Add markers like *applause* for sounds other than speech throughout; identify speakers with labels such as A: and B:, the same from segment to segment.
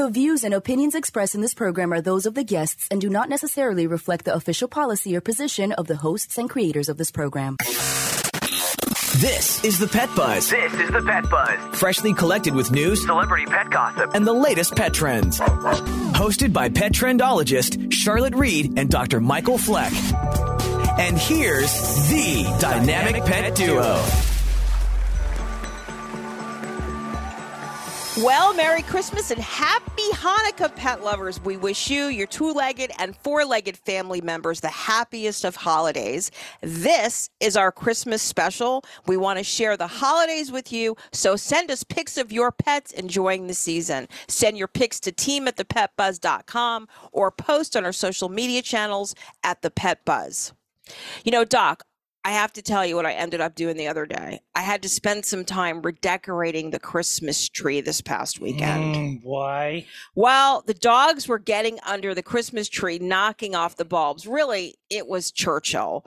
A: The views and opinions expressed in this program are those of the guests and do not necessarily reflect the official policy or position of the hosts and creators of this program.
B: This is the Pet Buzz.
C: This is the Pet Buzz.
B: Freshly collected with news,
C: Celebrity pet gossip.
B: and the latest pet trends. Hosted by pet trendologist Charlotte Reed and Dr. Michael Fleck. And here's the dynamic pet duo.
D: Well, Merry Christmas and Happy Hanukkah, pet lovers. We wish you, your two legged and four legged family members, the happiest of holidays. This is our Christmas special. We want to share the holidays with you, so send us pics of your pets enjoying the season. Send your pics to team at thepetbuzz.com or post on our social media channels at the Pet Buzz. You know, Doc, I have to tell you what I ended up doing the other day. I had to spend some time redecorating the Christmas tree this past weekend.
E: Mm, why?
D: Well, the dogs were getting under the Christmas tree, knocking off the bulbs. Really, it was Churchill,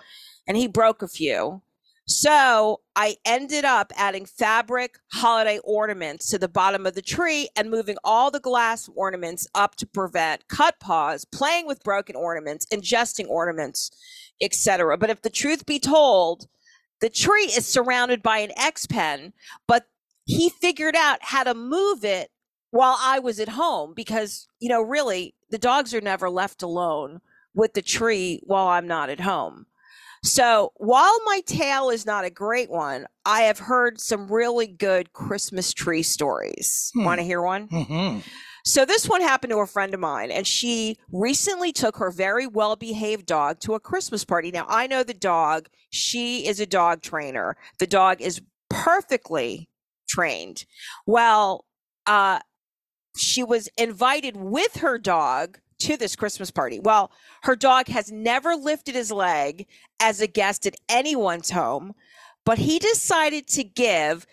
D: and he broke a few. So I ended up adding fabric holiday ornaments to the bottom of the tree and moving all the glass ornaments up to prevent cut paws, playing with broken ornaments, ingesting ornaments, etc. But if the truth be told, the tree is surrounded by an X pen, but he figured out how to move it while I was at home because, you know, really, the dogs are never left alone with the tree while I'm not at home. So while my tale is not a great one, I have heard some really good Christmas tree stories.
E: Hmm.
D: Want to hear one?
E: hmm
D: So this one happened to a friend of mine, and she recently took her very well-behaved dog to a Christmas party. Now I know the dog; she is a dog trainer. The dog is perfectly trained. Well, uh, she was invited with her dog to this Christmas party. Well, her dog has never lifted his leg as a guest at anyone's home, but he decided to give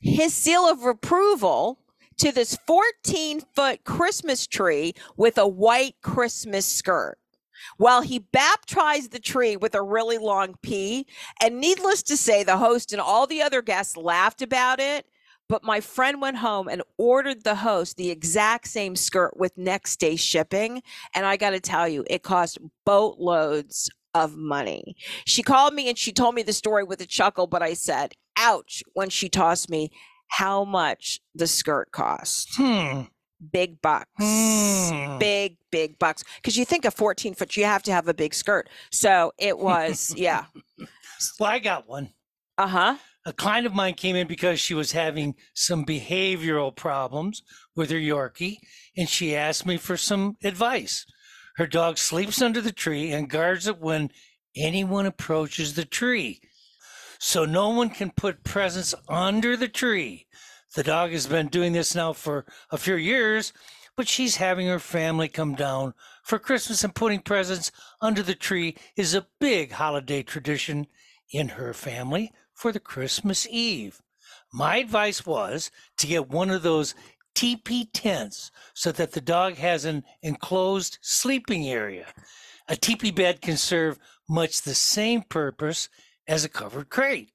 D: his seal of approval to this 14 foot Christmas tree with a white Christmas skirt. Well, he baptized the tree with a really long P. And needless to say, the host and all the other guests laughed about it. But my friend went home and ordered the host the exact same skirt with next day shipping. And I got to tell you, it cost boatloads of money. She called me and she told me the story with a chuckle, but I said, ouch, when she tossed me how much the skirt cost.
E: Hmm.
D: Big bucks.
E: Hmm.
D: Big, big bucks. Because you think a 14 foot, you have to have a big skirt. So it was, *laughs* yeah.
E: Well, I got one.
D: Uh huh.
E: A client of mine came in because she was having some behavioral problems with her Yorkie, and she asked me for some advice. Her dog sleeps under the tree and guards it when anyone approaches the tree. So no one can put presents under the tree. The dog has been doing this now for a few years, but she's having her family come down for Christmas and putting presents under the tree is a big holiday tradition in her family for the Christmas Eve. My advice was to get one of those teepee tents so that the dog has an enclosed sleeping area. A teepee bed can serve much the same purpose as a covered crate.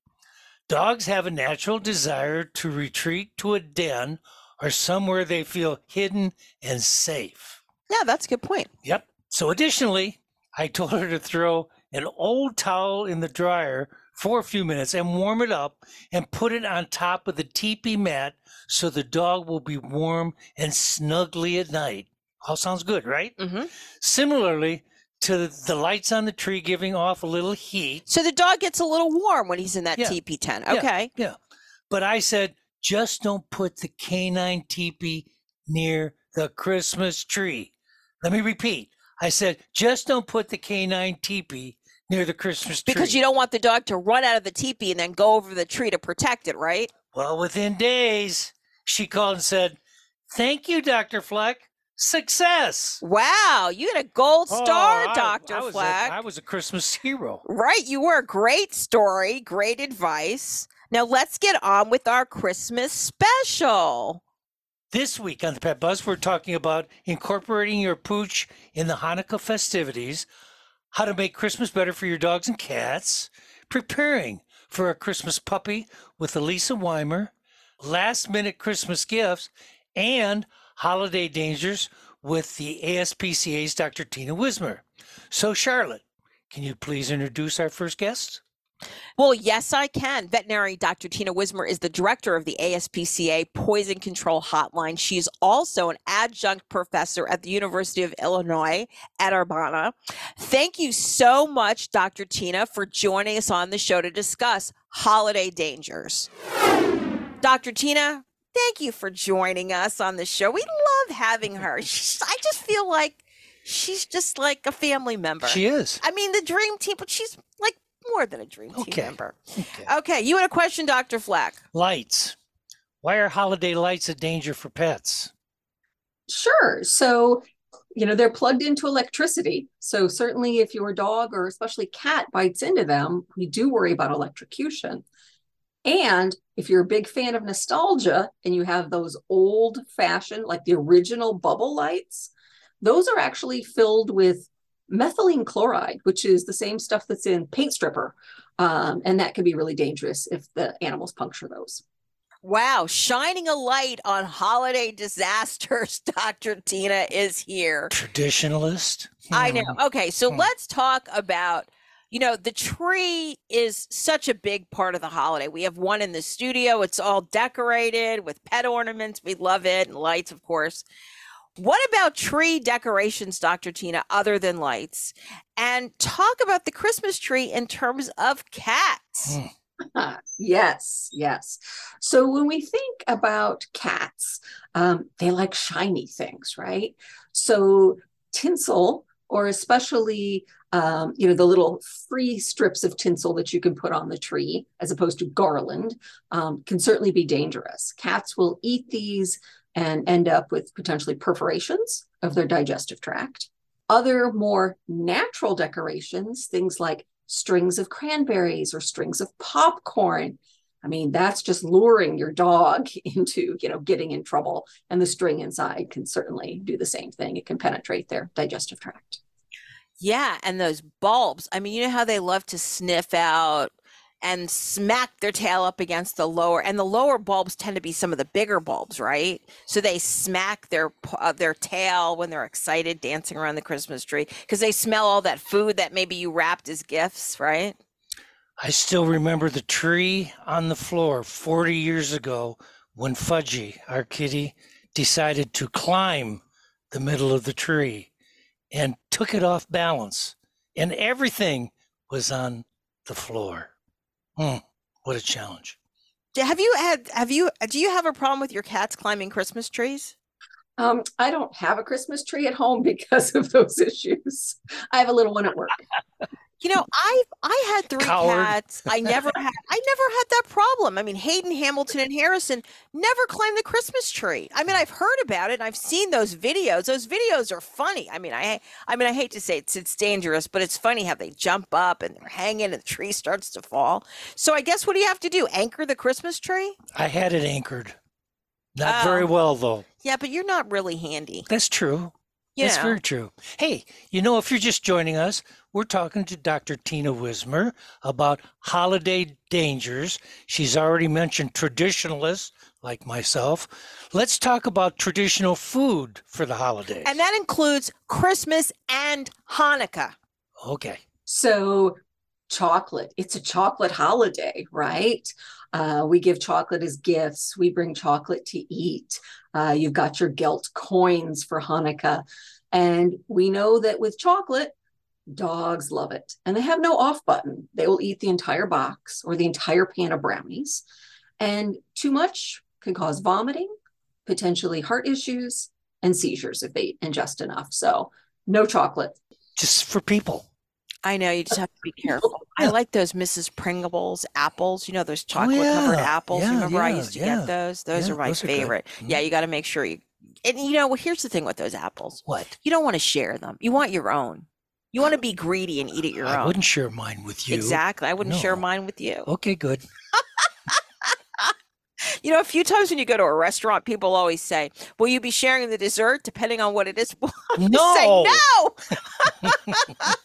E: Dogs have a natural desire to retreat to a den or somewhere they feel hidden and safe.
D: Yeah, that's a good point.
E: Yep. So additionally, I told her to throw an old towel in the dryer for a few minutes and warm it up and put it on top of the teepee mat so the dog will be warm and snuggly at night. All sounds good, right?
D: Mm-hmm.
E: Similarly to the lights on the tree giving off a little heat.
D: So the dog gets a little warm when he's in that
E: Yeah.
D: teepee tent.
E: Yeah.
D: Okay.
E: Yeah. But I said, just don't put the canine teepee near the Christmas tree. Let me repeat. I said, just don't put the canine teepee near the Christmas tree.
D: Because you don't want the dog to run out of the teepee and then go over the tree to protect it, right?
E: Well, within days, she called and said, Thank you, Dr. Fleck. Success.
D: Wow, you had a gold oh, star,
E: Oh,
D: Dr.
E: I was
D: Fleck.
E: I was a Christmas hero.
D: Right, you were a great story, great advice. Now let's get on with our Christmas special.
E: This week on the Pet Buzz, we're talking about incorporating your pooch in the Hanukkah festivities, how to make Christmas better for your dogs and cats, preparing for a Christmas puppy with Elissa Weimer, last minute Christmas gifts, and holiday dangers with the ASPCA's Dr. Tina Wismer. So, Charlotte, can you please introduce our first guest?
D: Well, yes, I can. Veterinary Dr. Tina Wismer is the director of the ASPCA Poison Control Hotline. She's also an adjunct professor at the University of Illinois at Urbana. Thank you so much, Dr. Tina, for joining us on the show to discuss holiday dangers. Dr. Tina, thank you for joining us on the show. We love having *laughs* her. She's, I just feel like she's just like a family member.
E: She is.
D: I mean, the dream team, but she's like more than a dream team
E: Okay.
D: member.
E: Okay.
D: Okay, you had a question, Dr. Fleck.
E: Lights. Why are holiday lights a danger for pets?
F: Sure. So, you know, they're plugged into electricity. So, certainly if your dog or especially cat bites into them, we do worry about electrocution. And if you're a big fan of nostalgia and you have those old fashioned, like the original bubble lights, those are actually filled with methylene chloride, which is the same stuff that's in paint stripper. Um, and that can be really dangerous if the animals puncture those.
D: Wow, shining a light on holiday disasters. *laughs* Dr. Tina is here.
E: Traditionalist?
D: I
E: Hmm.
D: know. Okay, so
E: Hmm.
D: let's talk about you know, the tree is such a big part of the holiday. We have one in the studio. It's all decorated with pet ornaments. We love it and lights, of course. What about tree decorations, Dr. Tina, other than lights? And talk about the Christmas tree in terms of cats.
E: Hmm. *laughs*
F: Yes, yes. So when we think about cats, um, they like shiny things, right? So tinsel, or especially, um, you know, the little free strips of tinsel that you can put on the tree, as opposed to garland, um, can certainly be dangerous. Cats will eat these and end up with potentially perforations of their digestive tract. Other more natural decorations, things like strings of cranberries or strings of popcorn. I mean, that's just luring your dog *laughs* into, you know, getting in trouble. And the string inside can certainly do the same thing. It can penetrate their digestive tract.
D: Yeah, and those bulbs. I mean, you know how they love to sniff out and smack their tail up against the lower, and the lower bulbs tend to be some of the bigger bulbs, right? So they smack their uh, their tail when they're excited, dancing around the Christmas tree because they smell all that food that maybe you wrapped as gifts, right?
E: I still remember the tree on the floor 40 years ago when Fudgy, our kitty, decided to climb the middle of the tree and took it off balance, and everything was on the floor. Hmm, what a challenge.
D: Have you had? Have you? Do you have a problem with your cats climbing Christmas trees?
F: Um, I don't have a Christmas tree at home *laughs* because of those issues. I have a little one at work.
D: You know, I I had *laughs* three
E: Coward.
D: cats. I never had I never had that problem. I mean, Hayden, Hamilton, and Harrison never climbed the Christmas tree. I mean, I've heard about it and I've seen those videos. Those videos are funny. I mean, I I mean, I hate to say it's it's dangerous, but it's funny how they jump up and they're hanging and the tree starts to fall. So I guess what do you have to do? Anchor the Christmas tree?
E: I had it anchored. Not very
D: Oh.
E: well, though.
D: Yeah, but you're not really handy.
E: That's true.
D: You
E: That's
D: know.
E: very true. Hey, you know, if you're just joining us, we're talking to Dr. Tina Wismer about holiday dangers. She's already mentioned traditionalists like myself. Let's talk about traditional food for the holidays.
D: And that includes Christmas and Hanukkah.
E: okay.
F: So, chocolate, it's a chocolate holiday, right? Uh, we give chocolate as gifts, we bring chocolate to eat. Uh, you've got your Gelt coins for Hanukkah. And we know that with chocolate, dogs love it. And they have no off button. They will eat the entire box or the entire pan of brownies. And too much can cause vomiting, potentially heart issues, and seizures if they ingest enough. So, no chocolate.
E: Just for people.
D: I know you just have to be careful. I like those Mrs. Prindable's apples. You know those oh, chocolate covered
E: yeah.
D: apples. You
E: Yeah,
D: remember I used to
E: yeah.
D: get those. Those
E: Yeah,
D: are my
E: those are good.
D: favorite. Mm-hmm.
E: Yeah,
D: you got to make sure you. And you know, well, here's the thing with those apples.
E: What?
D: You don't want to share them. You want your own. You want to be greedy and eat it your
E: I
D: own.
E: I wouldn't share mine with you.
D: Exactly. I wouldn't share mine with you.
E: Okay, good. *laughs*
D: You know, a few times when you go to a restaurant, people always say, "Will you be sharing the dessert?" Depending on what it is. *laughs*
E: No.
D: say no. *laughs*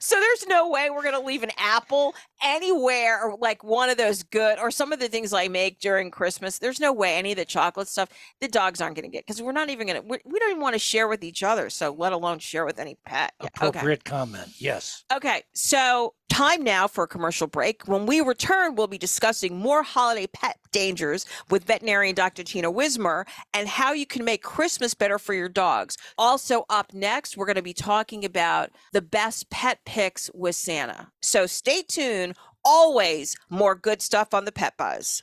D: so, there's no way we're going to leave an apple anywhere or like one of those good or some of the things I make during Christmas. There's no way any of the chocolate stuff the dogs aren't going to get because we're not even going to, we don't even want to share with each other. So let alone share with any pet.
E: Yeah, Appropriate okay. comment. Yes.
D: Okay. So time now for a commercial break. When we return, we'll be discussing more holiday pet dangers with veterinarian Dr. Tina Wismer and how you can make Christmas better for your dogs. Also, up next, we're going to be talking about the best pet picks with Santa. So stay tuned. Always more good stuff on the Pet Buzz.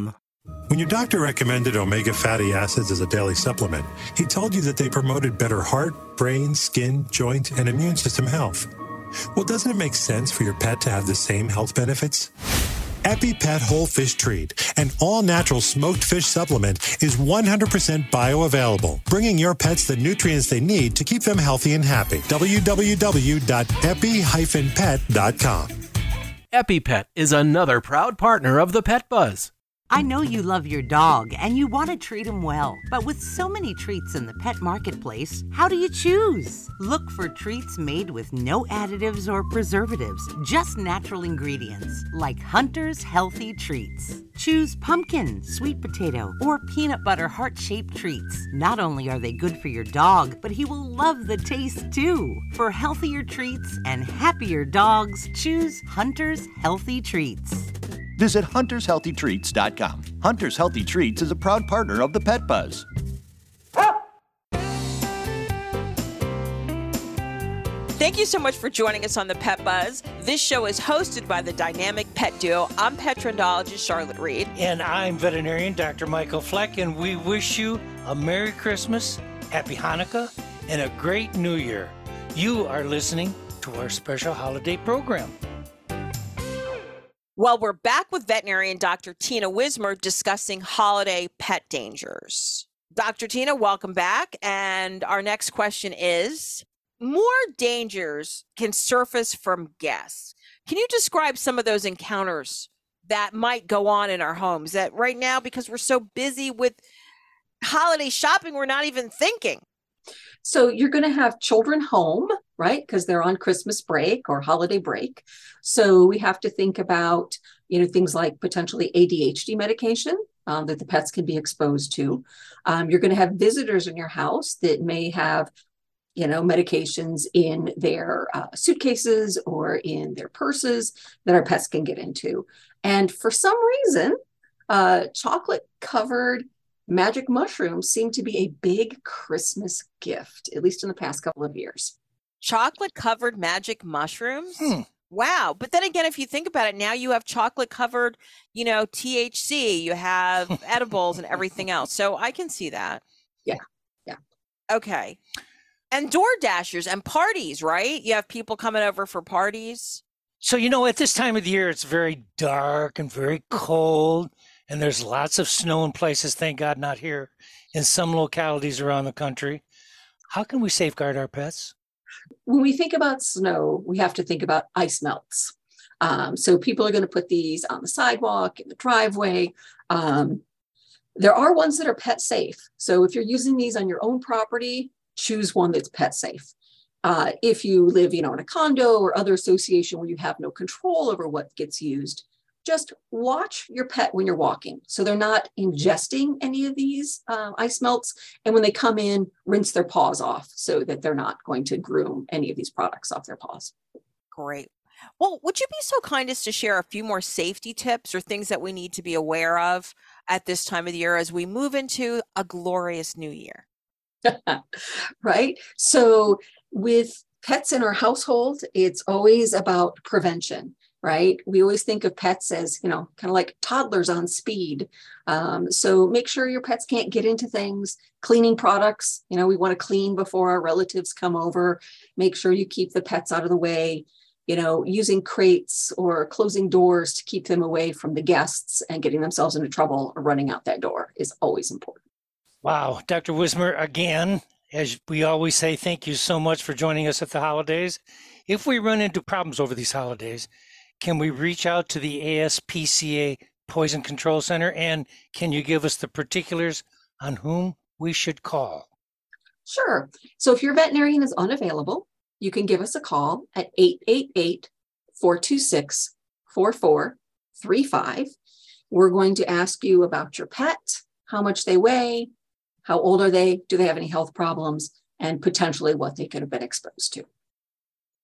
G: When your doctor recommended omega fatty acids as a daily supplement, he told you that they promoted better heart, brain, skin, joint, and immune system health. Well, doesn't it make sense for your pet to have the same health benefits? EpiPet Whole Fish Treat, an all natural smoked fish supplement, is 100% bioavailable, bringing your pets the nutrients they need to keep them healthy and happy. www.epi-pet.com.
H: EpiPet is another proud partner of the Pet Buzz.
I: I know you love your dog and you want to treat him well, but with so many treats in the pet marketplace, how do you choose? Look for treats made with no additives or preservatives, just natural ingredients, like Hunter's Healthy Treats. Choose pumpkin, sweet potato, or peanut butter heart shaped treats. Not only are they good for your dog, but he will love the taste too. For healthier treats and happier dogs, choose Hunter's Healthy Treats.
J: Visit huntershealthytreats.com. Hunter's Healthy Treats is a proud partner of the Pet Buzz.
D: Thank you so much for joining us on the Pet Buzz. This show is hosted by the dynamic pet duo. I'm pet trendologist Charlotte Reed.
E: And I'm veterinarian Dr. Michael Fleck, and we wish you a Merry Christmas, Happy Hanukkah, and a great New Year. You are listening to our special holiday program.
D: Well, we're back with veterinarian Dr. Tina Wismer discussing holiday pet dangers. Dr. Tina, welcome back. And our next question is more dangers can surface from guests. Can you describe some of those encounters that might go on in our homes that right now, because we're so busy with holiday shopping, we're not even thinking?
F: So you're going to have children home, right? Because they're on Christmas break or holiday break. So we have to think about, you know, things like potentially ADHD medication um, that the pets can be exposed to. Um, you're going to have visitors in your house that may have, you know, medications in their uh, suitcases or in their purses that our pets can get into. And for some reason, uh, chocolate covered magic mushrooms seem to be a big Christmas gift, at least in the past couple of years.
D: Chocolate covered magic mushrooms?
E: Hmm.
D: Wow. But then again, if you think about it, now you have chocolate covered, you know, THC, you have *laughs* edibles and everything else. So I can see that.
F: Yeah. Yeah.
D: Okay. And door dashers and parties, right? You have people coming over for parties.
E: So, you know, at this time of the year, it's very dark and very cold and there's lots of snow in places, thank God not here, in some localities around the country. How can we safeguard our pets?
F: When we think about snow, we have to think about ice melts. Um, so people are going to put these on the sidewalk, in the driveway. Um, there are ones that are pet safe. So if you're using these on your own property, choose one that's pet safe. Uh, if you live, you know, in a condo or other association where you have no control over what gets used, just watch your pet when you're walking. So they're not ingesting any of these uh, ice melts. And when they come in, rinse their paws off so that they're not going to groom any of these products off their paws.
D: Great. Well, would you be so kind as to share a few more safety tips or things that we need to be aware of at this time of the year as we move into a glorious new year? *laughs*
F: right. So, with pets in our household, it's always about prevention right? We always think of pets as, you know, kind of like toddlers on speed. Um, so make sure your pets can't get into things. Cleaning products, you know, we want to clean before our relatives come over. Make sure you keep the pets out of the way. You know, using crates or closing doors to keep them away from the guests and getting themselves into trouble or running out that door is always important.
E: Wow, Dr. Wismer, again, as we always say, thank you so much for joining us at the holidays. If we run into problems over these holidays, can we reach out to the ASPCA Poison Control Center? And can you give us the particulars on whom we should call?
F: Sure. So if your veterinarian is unavailable, you can give us a call at 888 426 4435. We're going to ask you about your pet, how much they weigh, how old are they, do they have any health problems, and potentially what they could have been exposed to.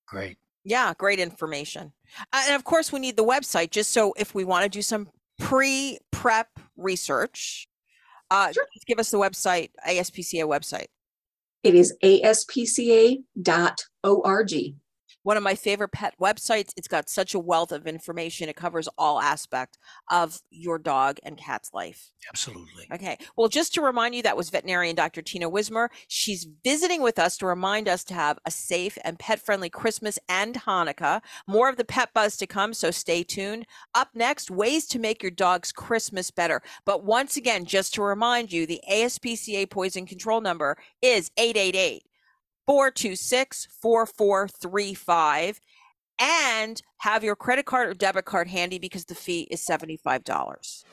E: Great.
D: Yeah, great information. Uh, and of course, we need the website just so if we want to do some pre prep research, uh, sure. give us the website, ASPCA website.
F: It is aspca.org
D: one of my favorite pet websites. It's got such a wealth of information. It covers all aspect of your dog and cat's life.
E: Absolutely.
D: Okay. Well, just to remind you, that was veterinarian Dr. Tina Wismer. She's visiting with us to remind us to have a safe and pet friendly Christmas and Hanukkah. More of the pet buzz to come, so stay tuned. Up next, ways to make your dog's Christmas better. But once again, just to remind you, the ASPCA poison control number is 888 426 4435 and have your credit card or debit card handy because the fee is $75.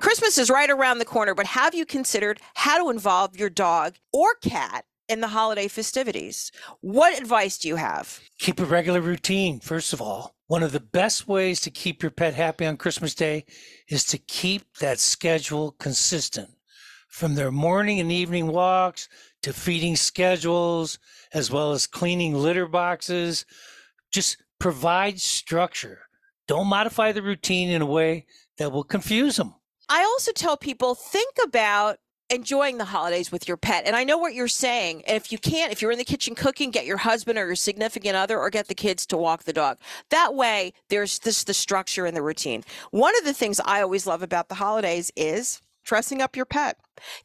D: Christmas is right around the corner, but have you considered how to involve your dog or cat in the holiday festivities? What advice do you have?
E: Keep a regular routine, first of all. One of the best ways to keep your pet happy on Christmas Day is to keep that schedule consistent. From their morning and evening walks to feeding schedules, as well as cleaning litter boxes. Just provide structure. Don't modify the routine in a way that will confuse them.
D: I also tell people think about enjoying the holidays with your pet. And I know what you're saying. And if you can't, if you're in the kitchen cooking, get your husband or your significant other or get the kids to walk the dog. That way, there's this the structure and the routine. One of the things I always love about the holidays is dressing up your pet.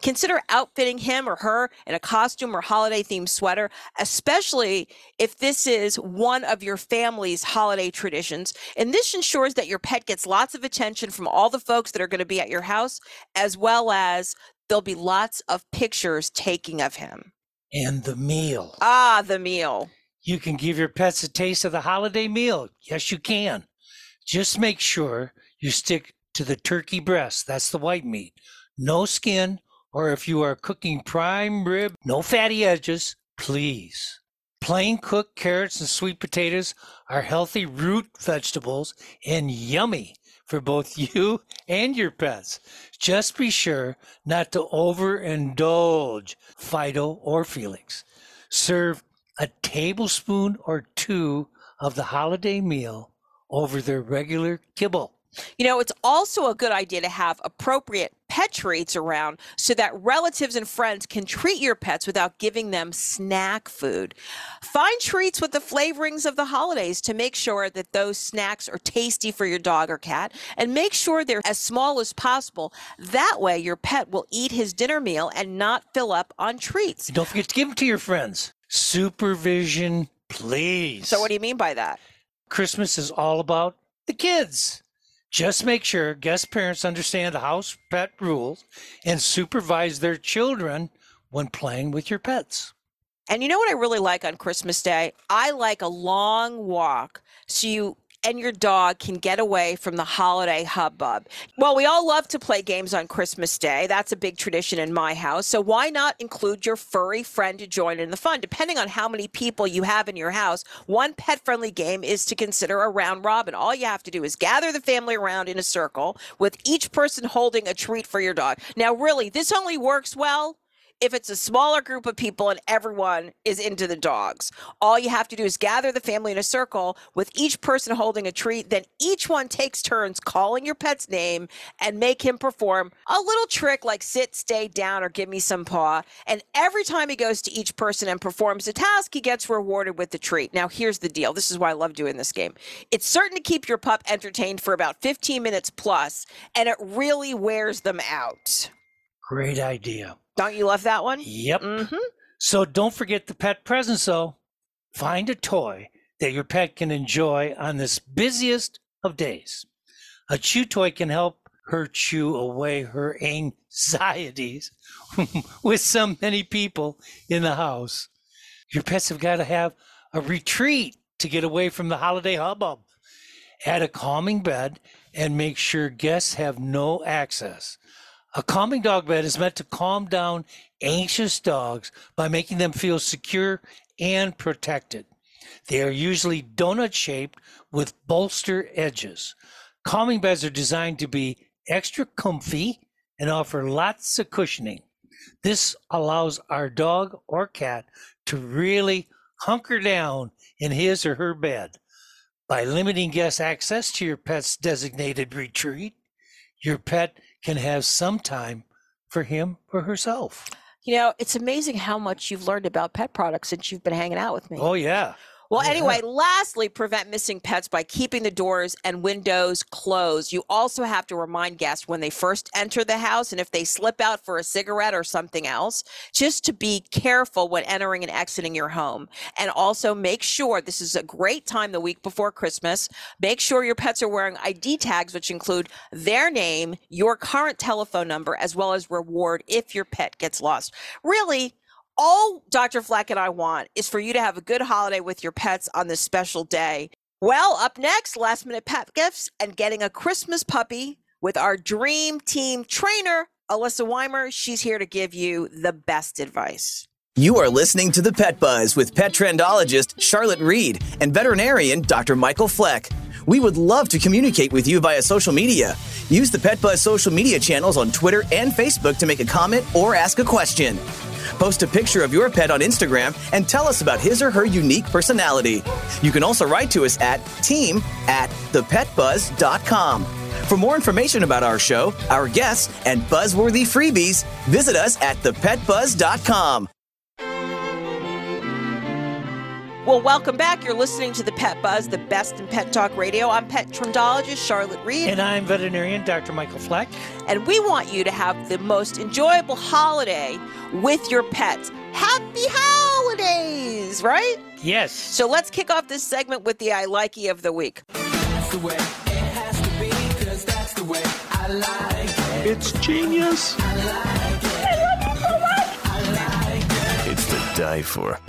D: Consider outfitting him or her in a costume or holiday themed sweater, especially if this is one of your family's holiday traditions. And this ensures that your pet gets lots of attention from all the folks that are going to be at your house, as well as there'll be lots of pictures taking of him.
E: And the meal.
D: Ah, the meal.
E: You can give your pets a taste of the holiday meal. Yes, you can. Just make sure you stick to the turkey breast. That's the white meat. No skin, or if you are cooking prime rib, no fatty edges, please. Plain cooked carrots and sweet potatoes are healthy root vegetables and yummy for both *laughs* you and your pets. Just be sure not to overindulge Fido or Felix. Serve a tablespoon or two of the holiday meal over their regular kibble.
D: You know, it's also a good idea to have appropriate pet treats around so that relatives and friends can treat your pets without giving them snack food. Find treats with the flavorings of the holidays to make sure that those snacks are tasty for your dog or cat and make sure they're as small as possible. That way, your pet will eat his dinner meal and not fill up on treats.
E: Don't forget to give them to your friends. Supervision, please.
D: So, what do you mean by that?
E: Christmas is all about the kids. Just make sure guest parents understand the house pet rules and supervise their children when playing with your pets.
D: And you know what I really like on Christmas Day? I like a long walk so you and your dog can get away from the holiday hubbub. Well, we all love to play games on Christmas Day. That's a big tradition in my house. So why not include your furry friend to join in the fun? Depending on how many people you have in your house, one pet friendly game is to consider a round robin. All you have to do is gather the family around in a circle with each person holding a treat for your dog. Now, really, this only works well if it's a smaller group of people and everyone is into the dogs. All you have to do is gather the family in a circle with each person holding a treat. Then each one takes turns calling your pet's name and make him perform a little trick like sit, stay down, or give me some paw. And every time he goes to each person and performs a task, he gets rewarded with the treat. Now, here's the deal this is why I love doing this game. It's certain to keep your pup entertained for about 15 minutes plus, and it really wears them out.
E: Great idea.
D: Don't you love that one?
E: Yep.
D: Mm-hmm.
E: So don't forget the pet presents, though. Find a toy that your pet can enjoy on this busiest of days. A chew toy can help her chew away her anxieties *laughs* with so many people in the house. Your pets have got to have a retreat to get away from the holiday hubbub. Add a calming bed and make sure guests have no access. A calming dog bed is meant to calm down anxious dogs by making them feel secure and protected. They are usually donut shaped with bolster edges. Calming beds are designed to be extra comfy and offer lots of cushioning. This allows our dog or cat to really hunker down in his or her bed. By limiting guest access to your pet's designated retreat, your pet can have some time for him or herself.
D: You know, it's amazing how much you've learned about pet products since you've been hanging out with me.
E: Oh, yeah.
D: Well,
E: Yeah.
D: anyway, lastly, prevent missing pets by keeping the doors and windows closed. You also have to remind guests when they first enter the house and if they slip out for a cigarette or something else, just to be careful when entering and exiting your home. And also make sure this is a great time the week before Christmas. Make sure your pets are wearing ID tags, which include their name, your current telephone number, as well as reward if your pet gets lost. Really, all Dr. Fleck and I want is for you to have a good holiday with your pets on this special day. Well, up next, last minute pet gifts and getting a Christmas puppy with our dream team trainer, Elissa Weimer. She's here to give you the best advice.
B: You are listening to the Pet Buzz with pet trendologist Charlotte Reed and veterinarian Dr. Michael Fleck. We would love to communicate with you via social media. Use the Pet Buzz social media channels on Twitter and Facebook to make a comment or ask a question. Post a picture of your pet on Instagram and tell us about his or her unique personality. You can also write to us at team at thepetbuzz.com. For more information about our show, our guests, and buzzworthy freebies, visit us at thepetbuzz.com.
D: Well, welcome back. You're listening to the Pet Buzz, the best in pet talk radio. I'm pet trendologist Charlotte Reed.
E: And I'm veterinarian Dr. Michael Fleck.
D: and we want you to have the most enjoyable holiday with your pets. Happy holidays, right?
E: Yes.
D: So let's kick off this segment with the I likey of the week.
H: It's genius.
J: It's to die for.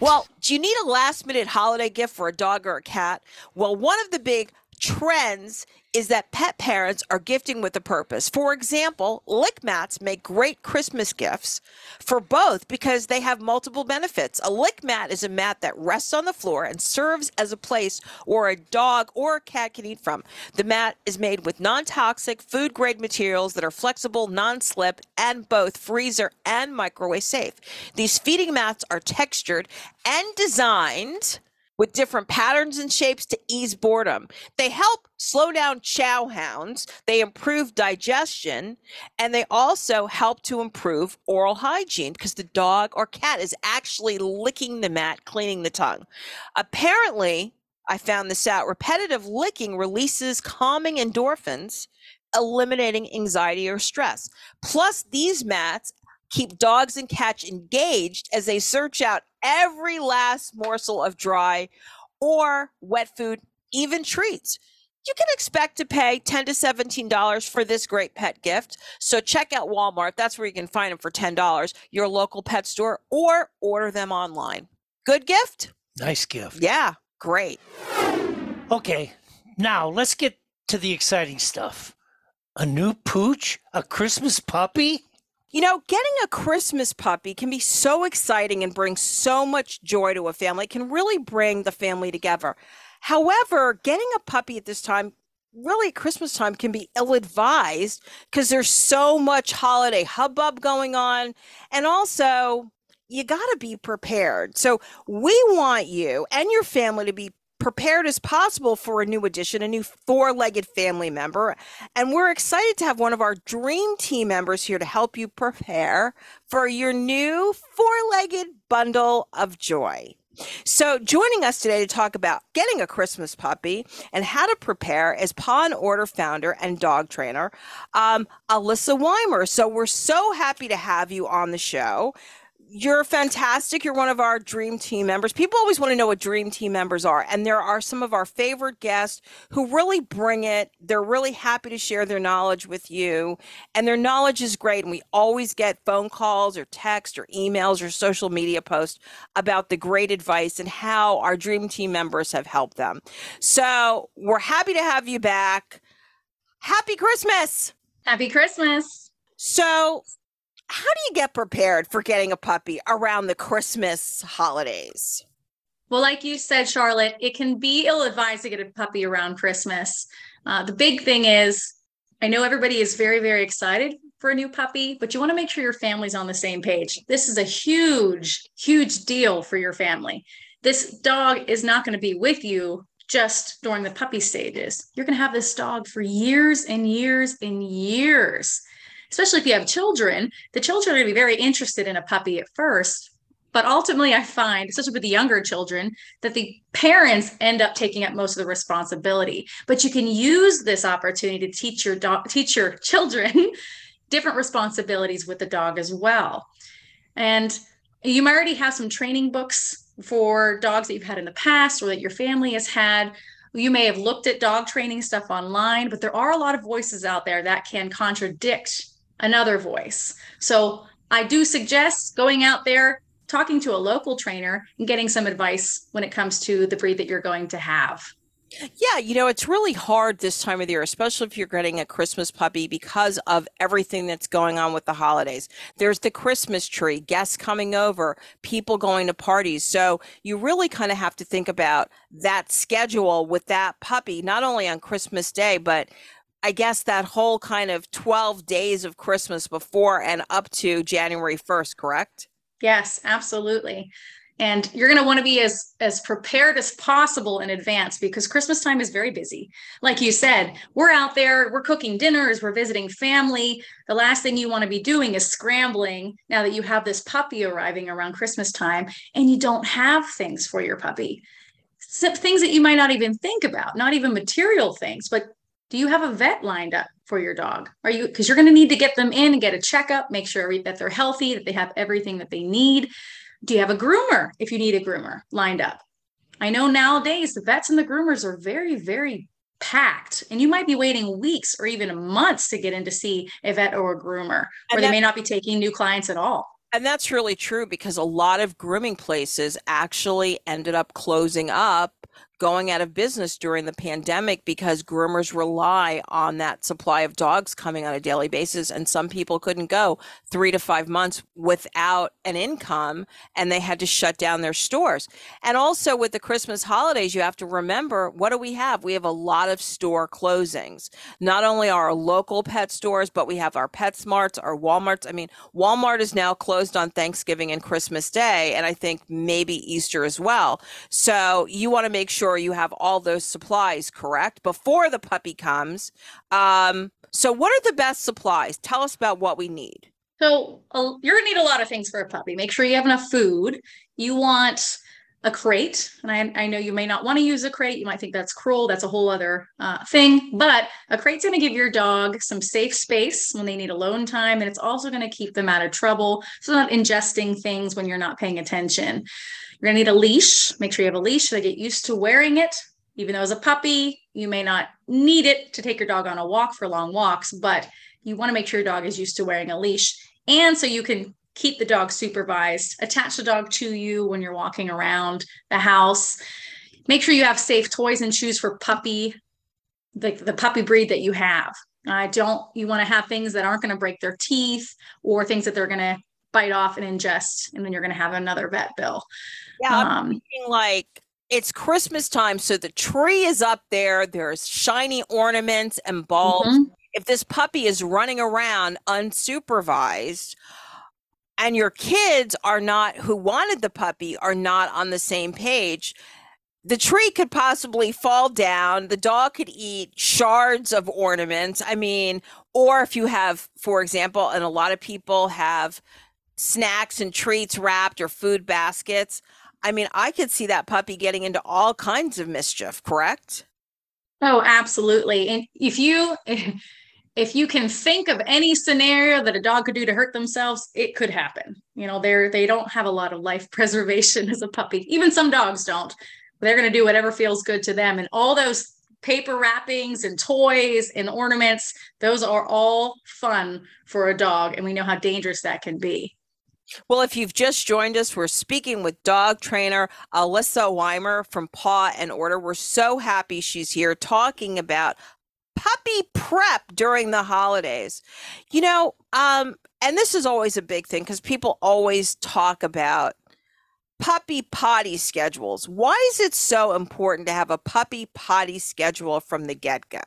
D: Well, do you need a last minute holiday gift for a dog or a cat? Well, one of the big trends is that pet parents are gifting with a purpose. For example, lick mats make great Christmas gifts for both because they have multiple benefits. A lick mat is a mat that rests on the floor and serves as a place where a dog or a cat can eat from. The mat is made with non toxic, food grade materials that are flexible, non slip, and both freezer and microwave safe. These feeding mats are textured and designed with different patterns and shapes to ease boredom. They help slow down chow hounds, they improve digestion, and they also help to improve oral hygiene because the dog or cat is actually licking the mat, cleaning the tongue. Apparently, I found this out repetitive licking releases calming endorphins, eliminating anxiety or stress. Plus, these mats keep dogs and cats engaged as they search out every last morsel of dry or wet food, even treats. You can expect to pay 10 to $17 for this great pet gift. So check out Walmart. That's where you can find them for $10, your local pet store, or order them online. Good gift?
E: Nice gift.
D: Yeah, great.
E: Okay, now let's get to the exciting stuff. A new pooch? A Christmas puppy?
D: You know, getting a Christmas puppy can be so exciting and bring so much joy to a family. It can really bring the family together. However, getting a puppy at this time really Christmas time can be ill advised because there's so much holiday hubbub going on. And also, you got to be prepared. So, we want you and your family to be prepared as possible for a new addition, a new four legged family member. And we're excited to have one of our dream team members here to help you prepare for your new four legged bundle of joy. So, joining us today to talk about getting a Christmas puppy and how to prepare is Paw and Order founder and dog trainer, um, Elissa Weimer. So, we're so happy to have you on the show you're fantastic. You're one of our dream team members. People always want to know what dream team members are. And there are some of our favorite guests who really bring it. They're really happy to share their knowledge with you. And their knowledge is great. And we always get phone calls or text or emails or social media posts about the great advice and how our dream team members have helped them. So we're happy to have you back. Happy Christmas.
K: Happy Christmas.
D: So how do you get prepared for getting a puppy around the Christmas holidays?
K: Well, like you said, Charlotte, it can be ill advised to get a puppy around Christmas. Uh, the big thing is, I know everybody is very, very excited for a new puppy, but you want to make sure your family's on the same page. This is a huge, huge deal for your family. This dog is not going to be with you just during the puppy stages. You're going to have this dog for years and years and years especially if you have children, the children are going to be very interested in a puppy at first. But ultimately, I find, especially with the younger children, that the parents end up taking up most of the responsibility. But you can use this opportunity to teach your teach your *laughs* children different responsibilities with the dog as well. And you might already have some training books for dogs that you've had in the past or that your family has had. You may have looked at dog training stuff online, but there are a lot of voices out there that can contradict another voice. So I do suggest going out there, talking to a local trainer, and getting some advice when it comes to the breed that you're going to have.
D: Yeah, you know, it's really hard this time of the year, especially if you're getting a Christmas puppy because of everything that's going on with the holidays. There's the Christmas tree, guests coming over, people going to parties. So you really kind of have to think about that schedule with that puppy, not only on Christmas Day, but I guess that whole kind of 12 days of Christmas before and up to January 1st, correct?
K: Yes, absolutely. And you're going to want to be as as prepared as possible in advance because Christmas time is very busy. Like you said, we're out there, we're cooking dinners, we're visiting family. The last thing you want to be doing is scrambling now that you have this puppy arriving around Christmas time and you don't have things for your puppy. things that you might not even think about, not even material things, but do you have a vet lined up for your dog? Are you because you're going to need to get them in and get a checkup, make sure that they're healthy, that they have everything that they need. Do you have a groomer if you need a groomer lined up? I know nowadays the vets and the groomers are very, very packed, and you might be waiting weeks or even months to get in to see a vet or a groomer, or they may not be taking new clients at all.
D: And that's really true because a lot of grooming places actually ended up closing up going out of business during the pandemic because groomers rely on that supply of dogs coming on a daily basis. And some people couldn't go three to five months without an income and they had to shut down their stores. And also with the Christmas holidays, you have to remember what do we have? We have a lot of store closings, not only our local pet stores, but we have our PetSmarts, our Walmarts. I mean, Walmart is now closed on Thanksgiving and Christmas Day, and I think maybe Easter as well. So you want to make sure sure you have all those supplies correct before the puppy comes. Um, so, what are the best supplies? Tell us about what we need.
K: So, uh, you're gonna need a lot of things for a puppy. Make sure you have enough food. You want a crate, and I, I know you may not want to use a crate. You might think that's cruel. That's a whole other uh, thing. But a crate's going to give your dog some safe space when they need alone time, and it's also going to keep them out of trouble. So, not ingesting things when you're not paying attention. You're going to need a leash. Make sure you have a leash so they get used to wearing it. Even though as a puppy, you may not need it to take your dog on a walk for long walks, but you want to make sure your dog is used to wearing a leash. And so you can keep the dog supervised, attach the dog to you when you're walking around the house. Make sure you have safe toys and shoes for puppy, the, the puppy breed that you have. I don't, you want to have things that aren't going to break their teeth or things that they're going to bite off and ingest, and then you're going to have another vet bill.
D: Yeah, um, like it's Christmas time, so the tree is up there. There's shiny ornaments and bulbs.
K: Mhm.
D: If this puppy is running around unsupervised, and your kids are not who wanted the puppy are not on the same page, the tree could possibly fall down. The dog could eat shards of ornaments. I mean, or if you have, for example, and a lot of people have snacks and treats wrapped or food baskets. I mean, I could see that puppy getting into all kinds of mischief, correct?
K: Oh, absolutely. And if you *laughs* if you can think of any scenario that a dog could do to hurt themselves, it could happen. You know, they're they don't have a lot of life *laughs* preservation as a puppy. Even some dogs don't. They're going to do whatever feels good to them and all those paper wrappings and toys and ornaments, those are all fun for a dog and we know how dangerous that can be.
D: Well, if you've just joined us, we're speaking with dog trainer Elissa Weimer from Paw and Order. We're so happy she's here talking about puppy prep during the holidays. You know, um, and this is always a big thing because people always talk about puppy potty schedules. Why is it so important to have a puppy potty schedule from the get go?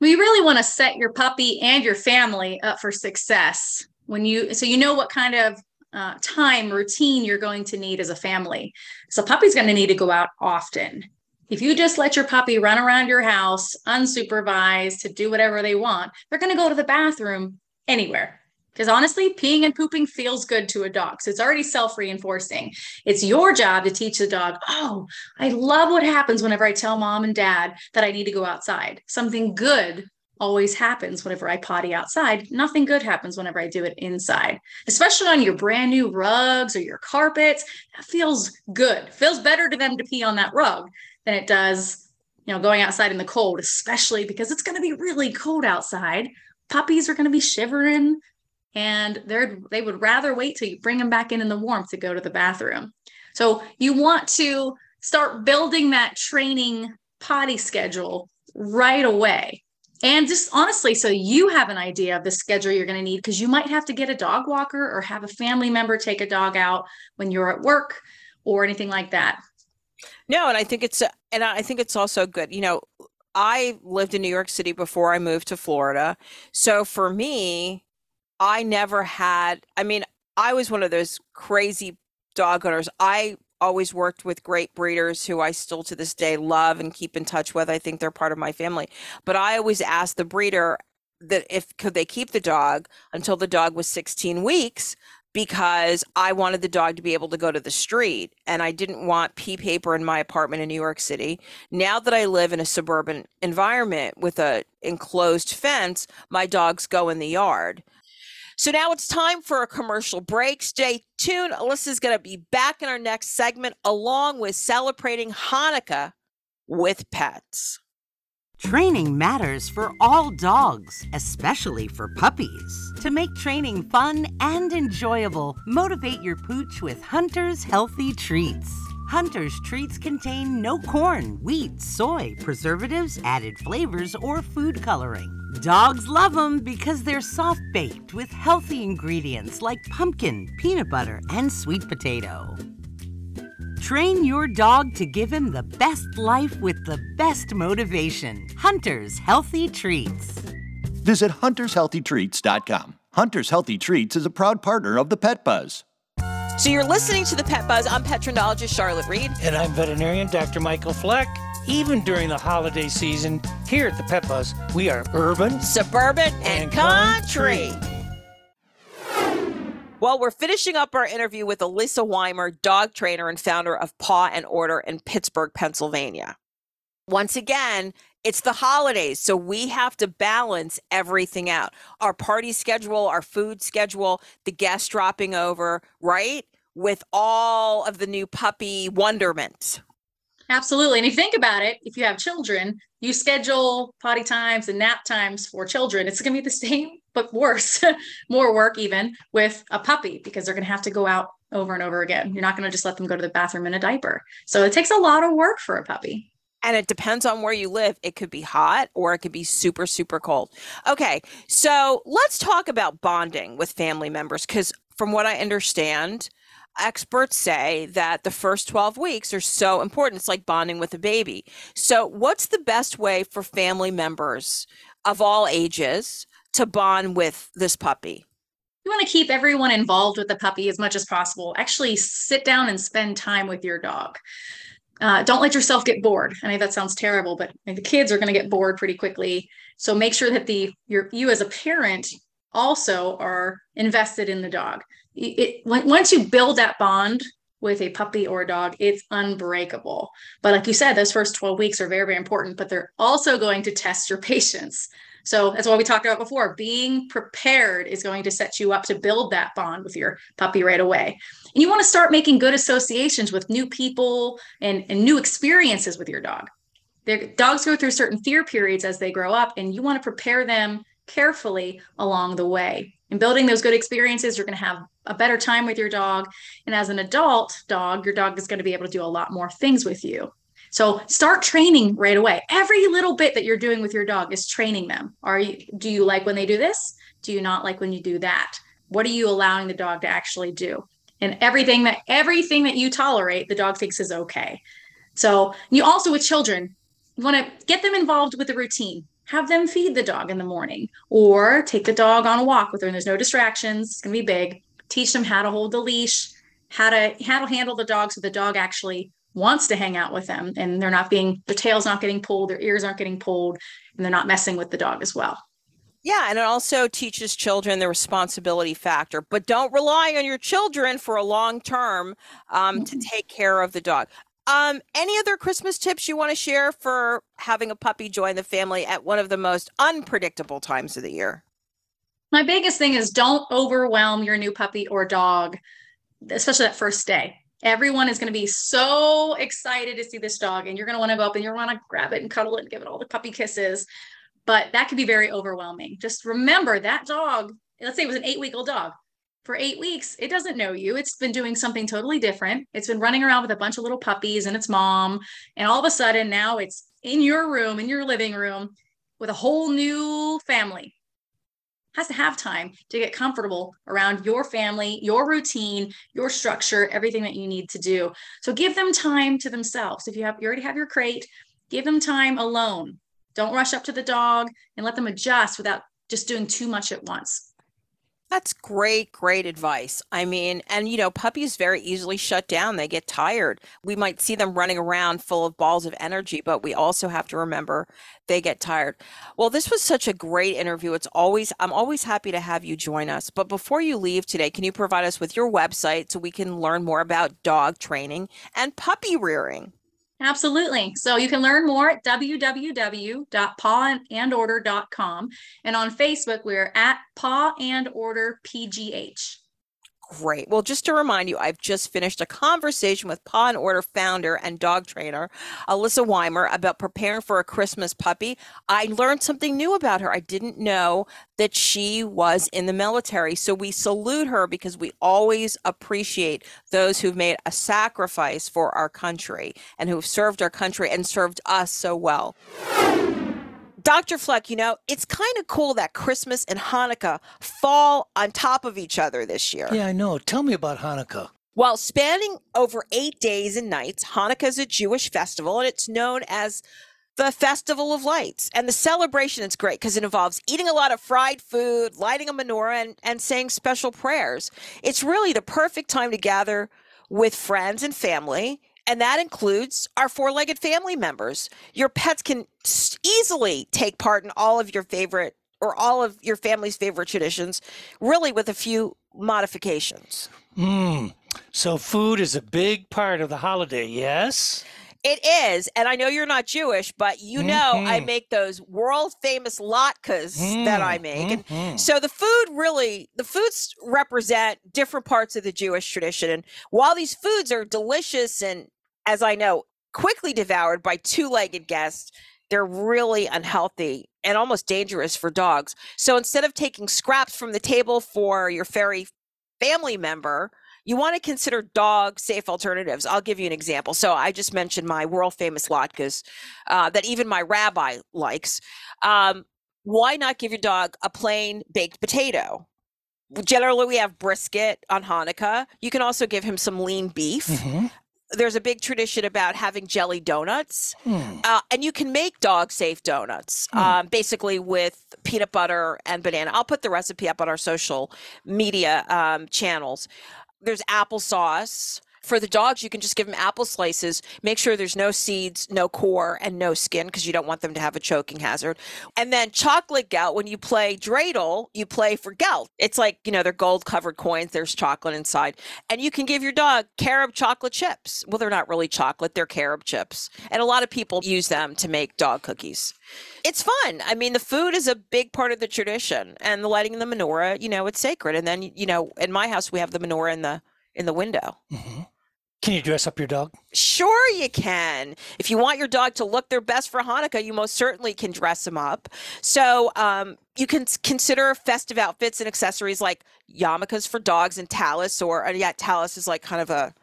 K: We really want to set your puppy and your family up for success when you so you know what kind of uh, time routine you're going to need as a family. So puppy's going to need to go out often. If you just let your puppy run around your house unsupervised to do whatever they want, they're going to go to the bathroom anywhere. Because honestly, peeing and pooping feels good to a dog. So it's already self reinforcing. It's your job to teach the dog, oh, I love what happens whenever I tell mom and dad that I need to go outside. Something good always happens whenever I potty outside. Nothing good happens whenever I do it inside, especially on your brand new rugs or your carpets. That feels good. Feels better to them to pee on that rug than it does, you know, going outside in the cold, especially because it's going to be really cold outside. Puppies are going to be shivering and they're they would rather wait till you bring them back in in the warmth to go to the bathroom. So you want to start building that training potty schedule right away and just honestly, so you have an idea of the schedule you're going to need because you might have to get a dog walker or have a family member take a dog out when you're at work or anything like that.
D: No, and I think it's and I think it's also good. You know, I lived in New York City before I moved to Florida. So for me, I never had I mean, I was one of those crazy dog owners. I always worked with great breeders who I still to this day love and keep in touch with. I think they're part of my family. But I always asked the breeder that if could they keep the dog until the dog was 16 weeks because I wanted the dog to be able to go to the street and I didn't want pee paper in my apartment in New York City. Now that I live in a suburban environment with a enclosed fence, my dogs go in the yard. So now it's time for a commercial break. Stay tuned. Elissa's going to be back in our next segment along with celebrating Hanukkah with pets.
I: Training matters for all dogs, especially for puppies. To make training fun and enjoyable, motivate your pooch with Hunter's Healthy Treats. Hunter's treats contain no corn, wheat, soy, preservatives, added flavors, or food coloring. Dogs love them because they're soft baked with healthy ingredients like pumpkin, peanut butter, and sweet potato. Train your dog to give him the best life with the best motivation. Hunter's Healthy Treats.
J: Visit huntershealthytreats.com. Hunter's Healthy Treats is a proud partner of the Pet Buzz.
D: So you're listening to the Pet Buzz. I'm petrendologist Charlotte Reed.
E: And I'm veterinarian Dr. Michael Fleck. Even during the holiday season, here at the Pet Buzz, we are urban,
D: suburban, and,
E: and
D: country.
E: country.
D: Well, we're finishing up our interview with Elissa Weimer, dog trainer and founder of Paw and Order in Pittsburgh, Pennsylvania. Once again, it's the holidays, so we have to balance everything out. Our party schedule, our food schedule, the guests dropping over, right? With all of the new puppy wonderment.
K: Absolutely. And if you think about it, if you have children, you schedule potty times and nap times for children. It's going to be the *laughs* same, but worse, *laughs* more work even with a puppy because they're going to have to go out over and over again. You're not going to just let them go to the bathroom in a diaper. So it takes a lot of work for a puppy.
D: And it depends on where you live. It could be hot or it could be super, super cold. Okay. So let's talk about bonding with family members because, from what I understand, experts say that the first 12 weeks are so important. It's like bonding with a baby. So, what's the best way for family members of all ages to bond with this puppy?
K: You want to keep everyone involved with the puppy as much as possible. Actually, sit down and spend time with your dog. Uh, don't let yourself get bored. I know that sounds terrible, but the kids are going to get bored pretty quickly. So make sure that the your you as a parent also are invested in the dog. It, once you build that bond with a puppy or a dog, it's unbreakable. But like you said, those first 12 weeks are very, very important, but they're also going to test your *laughs* patience. So that's what we talked about before. Being prepared is going to set you up to build that bond with your puppy right away. And you want to start making good associations with new people and, and new experiences with your dog. Their dogs go through certain fear periods as they grow up, and you want to prepare them carefully along the way. In building those good experiences, you're going to have a better time with your dog. And as an adult dog, your dog is going to be able to do a lot more things with you. So start training right away. Every little bit that you're doing with your dog is training them. Are you do you like when they do this? Do you not like when you do that? What are you allowing the dog to actually do? And everything that everything that you tolerate, the dog thinks is okay. So you also with children, you want to get them involved with the routine have them feed the dog in the morning or take the dog on a walk with her and there's no distractions it's to be big teach them how to hold the leash how to how to handle the dog so the dog actually wants to hang out with them and they're not being their tail's not getting pulled their ears aren't getting pulled and they're not messing with the dog as well
D: yeah, and it also teaches children the responsibility factor, but don't rely on your children for a long term um, mm-hmm. to take care of the dog. Um, any other Christmas tips you want to share for having a puppy join the family at one of the most unpredictable times of the year?
K: My biggest thing is don't overwhelm your new puppy or dog, especially that first day. Everyone is going to be so excited to see this dog, and you're going to want to go up and you're going to want to grab it and cuddle it and give it all the puppy kisses. But that could be very overwhelming. Just remember that dog, let's say it was an eight week old dog, for eight weeks, it doesn't know you. It's been doing something totally different. It's been running around with a bunch of little puppies and its mom. And all of a sudden, now it's in your room, in your living room, with a whole new family. Has to have time to get comfortable around your family, your routine, your structure, everything that you need to do. So give them time to themselves. If you have you already have your crate, give them time alone. Don't rush up to the dog and let them adjust without just doing too much at once.
D: That's great, great advice. I mean, and you know, puppies very easily shut down. They get tired. We might see them running around full of balls of energy, but we also have to remember they get tired. Well, this was such a great interview. It's always I'm always happy to have you join us. But before you leave today, can you provide us with your website so we can learn more about dog training and puppy rearing?
K: Absolutely. So you can learn more at www.pawandorder.com. And on Facebook, we're at Paw and Order PGH.
D: Great. Well, just to remind you, I've just finished a conversation with Paw and Order founder and dog trainer, Elissa Weimer, about preparing for a Christmas puppy. I learned something new about her. I didn't know that she was in the military. So we salute her because we always appreciate those who've made a sacrifice for our country and who've served our country and served us so well. Dr. Fleck, you know, it's kind of cool that Christmas and Hanukkah fall on top of each other this year.
E: Yeah, I know. Tell me about Hanukkah.
D: Well, spanning over eight days and nights, Hanukkah is a Jewish festival and it's known as the Festival of Lights. And the celebration is great because it involves eating a lot of fried food, lighting a menorah, and, and saying special prayers. It's really the perfect time to gather with friends and family and that includes our four legged family members. Your pets can easily take part in all of your favorite or all of your family's favorite traditions, really with a few modifications.
E: Mm. So, food is a big part of the holiday, yes?
D: It is. And I know you're not Jewish, but you know mm-hmm. I make those world famous latkes mm-hmm. that I make. Mm-hmm. And so the food really, the foods represent different parts of the Jewish tradition. And while these foods are delicious and as I know, quickly devoured by two legged guests. They're really unhealthy and almost dangerous for dogs. So instead of taking scraps from the table for your furry family member, you want to consider dog safe alternatives. I'll give you an example. So I just mentioned my world famous latkes uh, that even my rabbi likes. Um, why not give your dog a plain baked potato? Generally, we have brisket on Hanukkah. You can also give him some lean beef.
E: Mm-hmm.
D: There's a big tradition about having jelly donuts.
E: Hmm.
D: Uh, and you can make dog safe donuts, um, basically with peanut butter and banana. I'll put the recipe up on our social media um, channels. There's applesauce. For the dogs, you can just give them apple slices. Make sure there's no seeds, no core, and no skin because you don't want them to have a choking hazard. And then chocolate gelt, when you play dreidel, you play for gelt. It's like, you know, they're gold covered coins, there's chocolate inside. And you can give your dog carob chocolate chips. Well, they're not really chocolate, they're carob chips. And a lot of people use them to make dog cookies. It's fun. I mean, the food is a big part of the tradition, and the lighting of the menorah, you know, it's sacred. And then, you know, in my house, we have the menorah in the in the window. Mm-hmm.
E: Can you dress up your dog?
D: Sure, you can. If you want your dog to look their best for Hanukkah, you most certainly can dress them up. So um, you can consider festive outfits and accessories like yarmulkes for dogs and tallis, or uh, yeah, tallis is like kind of a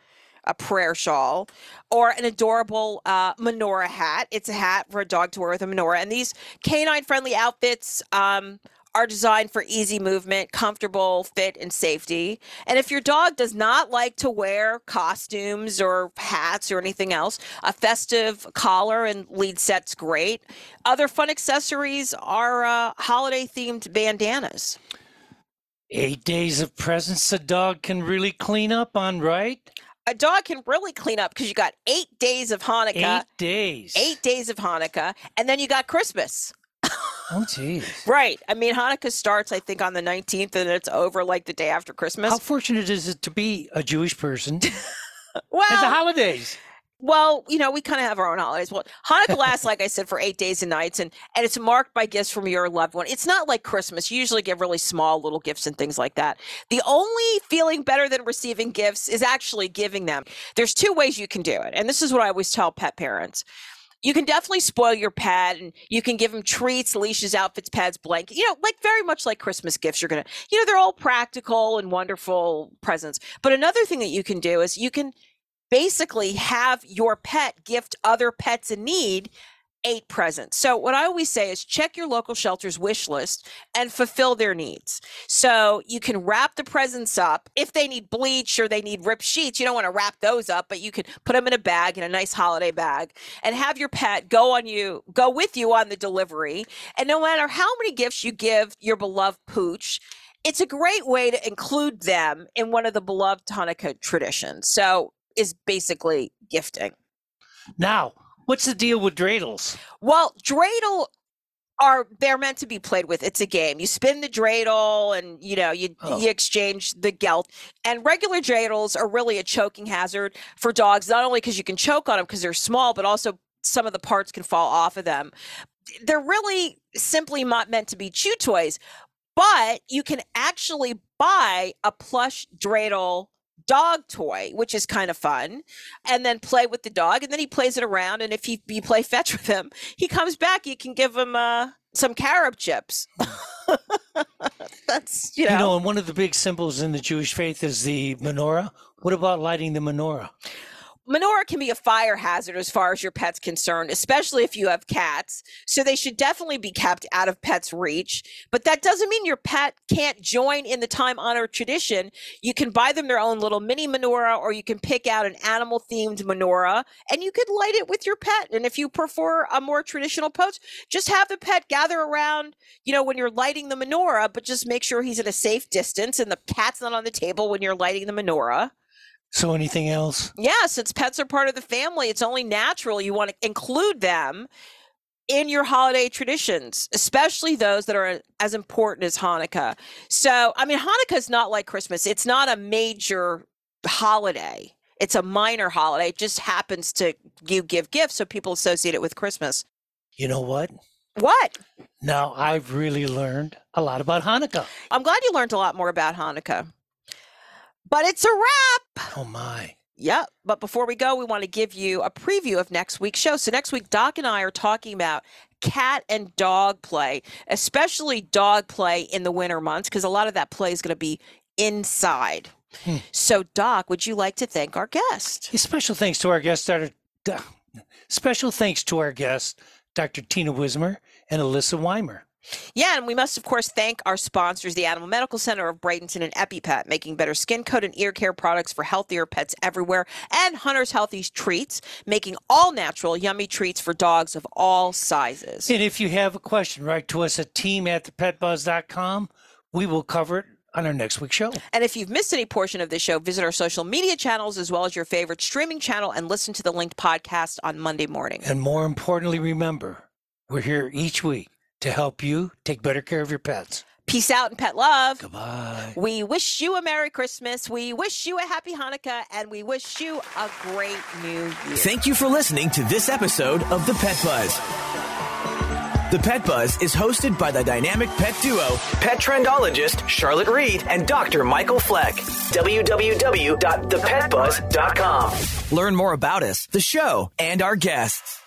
D: a prayer shawl, or an adorable uh, menorah hat. It's a hat for a dog to wear with a menorah, and these canine-friendly outfits. Um, are designed for easy movement, comfortable fit, and safety. And if your dog does not like to wear costumes or hats or anything else, a festive collar and lead set's great. Other fun accessories are uh, holiday themed bandanas.
E: Eight days of presents a dog can really clean up on, right?
D: A dog can really clean up because you got eight days of Hanukkah,
E: Eight days.
D: eight days of Hanukkah, and then you got Christmas.
E: Oh, jeez.
D: Right. I mean, Hanukkah starts, I think, on the 19th and it's over like the day after Christmas.
E: How fortunate is it to be a Jewish person? *laughs*
D: well,
E: At the holidays.
D: Well, you know, we kind of have our own holidays. Well, Hanukkah lasts, like I said, for eight days and nights, and and it's marked by gifts from your loved one. It's not like Christmas. You usually give really small little gifts and things like that. The only feeling better than receiving gifts is actually giving them. There's two ways you can do it, and this is what I always tell pet parents. You can definitely spoil your pet, and you can give them treats, leashes, outfits, pads, blankets, You know, like very much like Christmas gifts. You're gonna, you know, they're all practical and wonderful presents. But another thing that you can do is you can basically have your pet gift other pets in need eight presents. So what I always say is check your local shelter's wish list and fulfill their needs. So you can wrap the presents up. If they need bleach or they need ripped sheets, you don't want to wrap those up, but you can put them in a bag in a nice holiday bag and have your pet go on you go with you on the delivery. And no matter how many gifts you give your beloved pooch, it's a great way to include them in one of the beloved Hanukkah traditions. So is basically gifting.
E: Now, what's the deal with dreidels?
D: Well, dreidel are they're meant to be played with. It's a game. You spin the dreidel and you know, you
E: Oh.
D: you exchange the gelt. And regular dreidels are really a choking hazard for dogs, not only because you can choke on them because they're small, but also some of the parts can fall off of them. They're really simply not meant to be chew toys, but you can actually buy a plush dreidel dog toy, which is kind of fun, and then play with the dog. And then he plays it around. And if he, you play fetch with him, he comes back. You can give him uh, some carob chips. *laughs* That's, you know.
E: You know, and one of the big symbols in the Jewish faith is the menorah. What about lighting the menorah?
D: Menorah can be a fire hazard as far as your pet's concerned, especially if you have cats. So they should definitely be kept out of pets' reach. But that doesn't mean your pet can't join in the time honored tradition. You can buy them their own little mini menorah, or you can pick out an animal themed menorah and you could light it with your pet. And if you prefer a more traditional approach, just have the pet gather around, you know, when you're lighting the menorah, but just make sure he's at a safe distance and the cat's not on the table when you're lighting the menorah.
E: So anything else?
D: Yeah, since pets are part of the family, it's only natural you want to include them in your holiday traditions, especially those that are as important as Hanukkah. So, I mean, Hanukkah is not like Christmas. It's not a major holiday. It's a minor holiday. It just happens to you give gifts, so people associate it with Christmas.
E: You know what?
D: What?
E: Now I've really learned a lot about Hanukkah.
D: I'm glad you learned a lot more about Hanukkah. But it's a wrap.
E: Oh my.
D: Yep. But before we go, we want to give you a preview of next week's show. So next week, Doc and I are talking about cat and dog play, especially dog play in the winter months, because a lot of that play is going to be inside.
E: Hmm.
D: So, Doc, would you like to thank our guest?
E: A special thanks to our guest, Dr. Special thanks to our guests, Dr. Tina Wismer and Elissa Weimer.
D: Yeah, and we must, of course, thank our sponsors, the Animal Medical Center of Bradenton and EpiPet, making better skin coat and ear care products for healthier pets everywhere, and Hunter's Healthy Treats, making all natural, yummy treats for dogs of all sizes.
E: And if you have a question, write to us at team at thepetbuzz.com. We will cover it on our next week's show.
D: And if you've missed any portion of this show, visit our social media channels as well as your favorite streaming channel and listen to the linked podcast on Monday morning.
E: And more importantly, remember, we're here each week to help you take better care of your pets.
D: Peace out and pet love.
E: Goodbye.
D: We wish you a Merry Christmas. We wish you a Happy Hanukkah. And we wish you a great new year.
B: Thank you for listening to this episode of The Pet Buzz. The Pet Buzz is hosted by the dynamic pet duo, pet trendologist Charlotte Reed and Dr. Michael Fleck. www.thepetbuzz.com. Learn more about us, the show, and our guests.